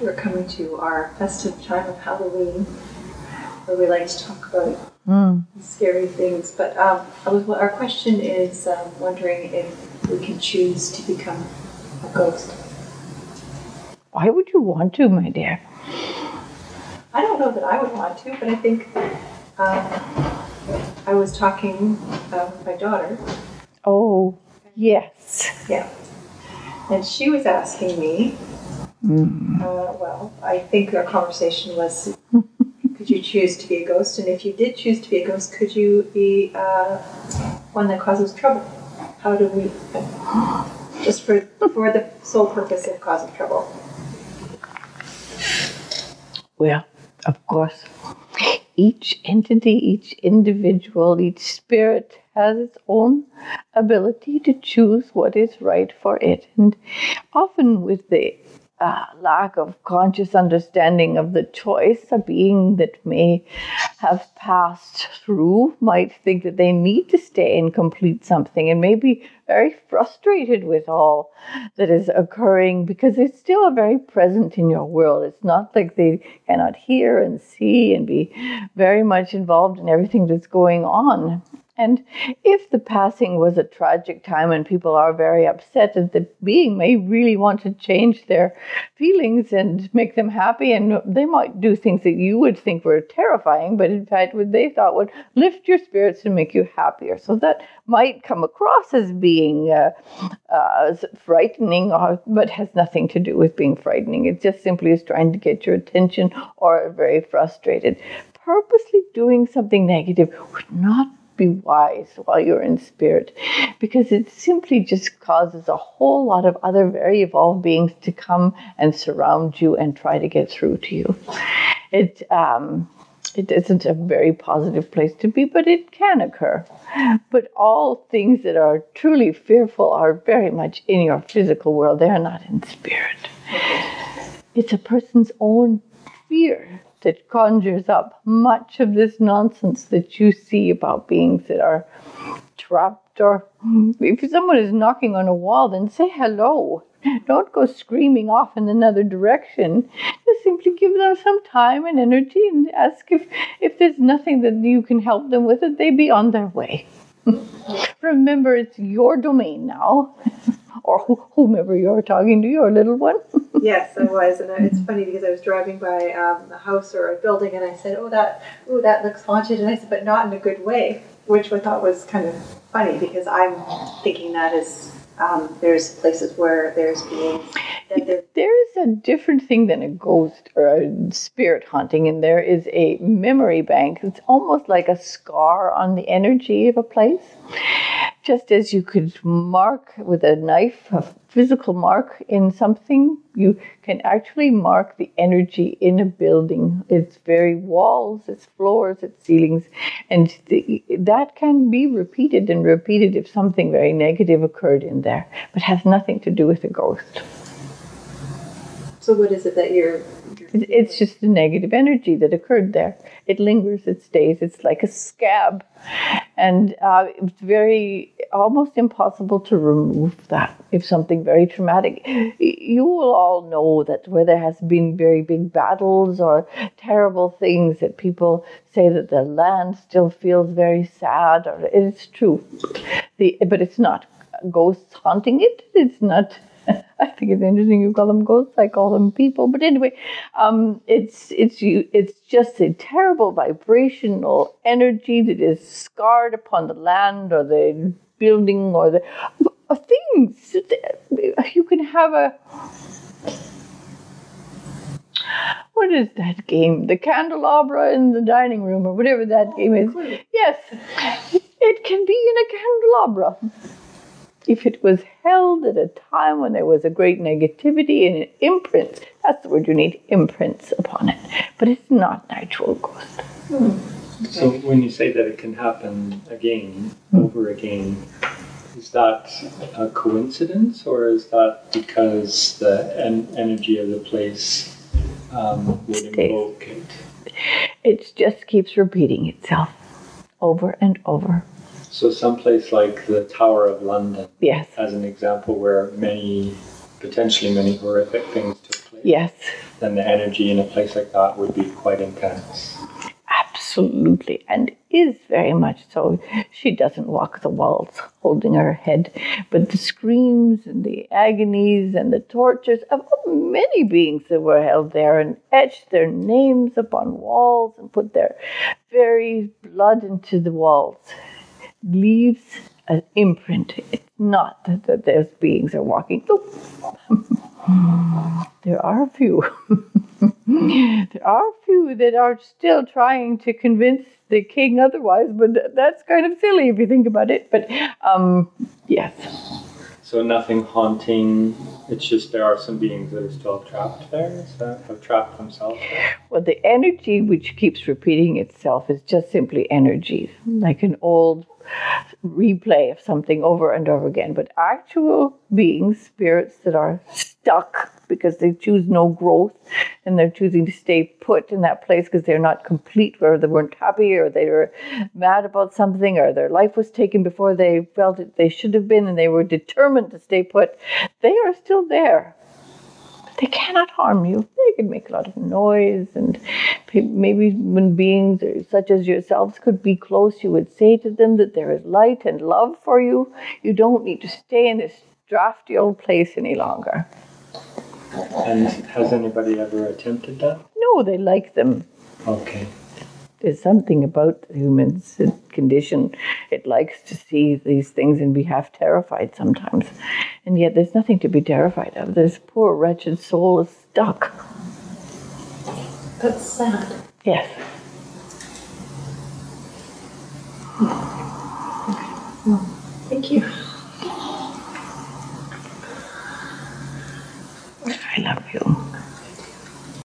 we're coming to our festive time of Halloween, where we like to talk about Mm. scary things. But um, our question is um, wondering if we can choose to become a ghost. Why would you want to, my dear? I don't know that I would want to, but I think um, I was talking uh, with my daughter, Oh, yes. yeah, and she was asking me. Mm. Uh, well, I think our conversation was could you choose to be a ghost? And if you did choose to be a ghost, could you be uh, one that causes trouble? How do we, just for, for the sole purpose of causing trouble? Well, of course, each entity, each individual, each spirit has its own ability to choose what is right for it. And often, with the uh, lack of conscious understanding of the choice, a being that may have passed through might think that they need to stay and complete something and may be very frustrated with all that is occurring because it's still very present in your world. It's not like they cannot hear and see and be very much involved in everything that's going on. And if the passing was a tragic time and people are very upset, and the being may really want to change their feelings and make them happy, and they might do things that you would think were terrifying, but in fact, what they thought would lift your spirits and make you happier. So that might come across as being uh, uh, frightening, or, but has nothing to do with being frightening. It just simply is trying to get your attention or very frustrated. Purposely doing something negative would not be wise while you're in spirit because it simply just causes a whole lot of other very evolved beings to come and surround you and try to get through to you. It, um, it isn't a very positive place to be, but it can occur. But all things that are truly fearful are very much in your physical world, they are not in spirit. It's a person's own fear that conjures up much of this nonsense that you see about beings that are trapped or if someone is knocking on a wall then say hello. Don't go screaming off in another direction. Just simply give them some time and energy and ask if if there's nothing that you can help them with it they be on their way. Remember it's your domain now or wh- whomever you're talking to your little one Yes, I was, and it's funny because I was driving by um, a house or a building, and I said, "Oh, that, oh, that looks haunted," and I said, "But not in a good way," which I thought was kind of funny because I'm thinking that is um, there's places where there's beings there is a different thing than a ghost or a spirit haunting, and there is a memory bank. It's almost like a scar on the energy of a place. Just as you could mark with a knife a physical mark in something, you can actually mark the energy in a building. Its very walls, its floors, its ceilings, and the, that can be repeated and repeated if something very negative occurred in there, but has nothing to do with a ghost. So what is it that you're? It- It's just the negative energy that occurred there. It lingers, it stays. It's like a scab. And uh, it's very, almost impossible to remove that if something very traumatic. You will all know that where there has been very big battles or terrible things, that people say that the land still feels very sad, or it's true. The, but it's not ghosts haunting it. It's not. I think it's interesting you call them ghosts. I call them people. But anyway, um, it's it's you. It's just a terrible vibrational energy that is scarred upon the land or the building or the uh, things. You can have a. What is that game? The candelabra in the dining room, or whatever that game is. Yes, it can be in a candelabra if it was held at a time when there was a great negativity and it imprints, that's the word you need, imprints upon it. But it's not an actual ghost. So when you say that it can happen again, over again, is that a coincidence or is that because the en- energy of the place um, would invoke it? It just keeps repeating itself over and over. So someplace like the Tower of London, Yes, as an example, where many, potentially many horrific things took place. yes, then the energy in a place like that would be quite intense. Absolutely, and is very much so. She doesn't walk the walls holding her head, but the screams and the agonies and the tortures of many beings that were held there and etched their names upon walls and put their very blood into the walls leaves an imprint. It's not that, that those beings are walking. there are a few. there are a few that are still trying to convince the king otherwise, but that's kind of silly if you think about it. But um, yes. So nothing haunting. It's just there are some beings that are still trapped there. That have trapped themselves. There? Well, the energy which keeps repeating itself is just simply energy, like an old replay of something over and over again. But actual beings, spirits that are stuck because they choose no growth and they're choosing to stay put in that place because they're not complete where they weren't happy or they were mad about something or their life was taken before they felt that they should have been and they were determined to stay put. They are still there they cannot harm you. They can make a lot of noise, and maybe when beings such as yourselves could be close, you would say to them that there is light and love for you. You don't need to stay in this drafty old place any longer. And has anybody ever attempted that? No, they like them. Okay. There's something about the human condition. It likes to see these things and be half terrified sometimes. And yet there's nothing to be terrified of. This poor wretched soul is stuck. That's sad. Yes.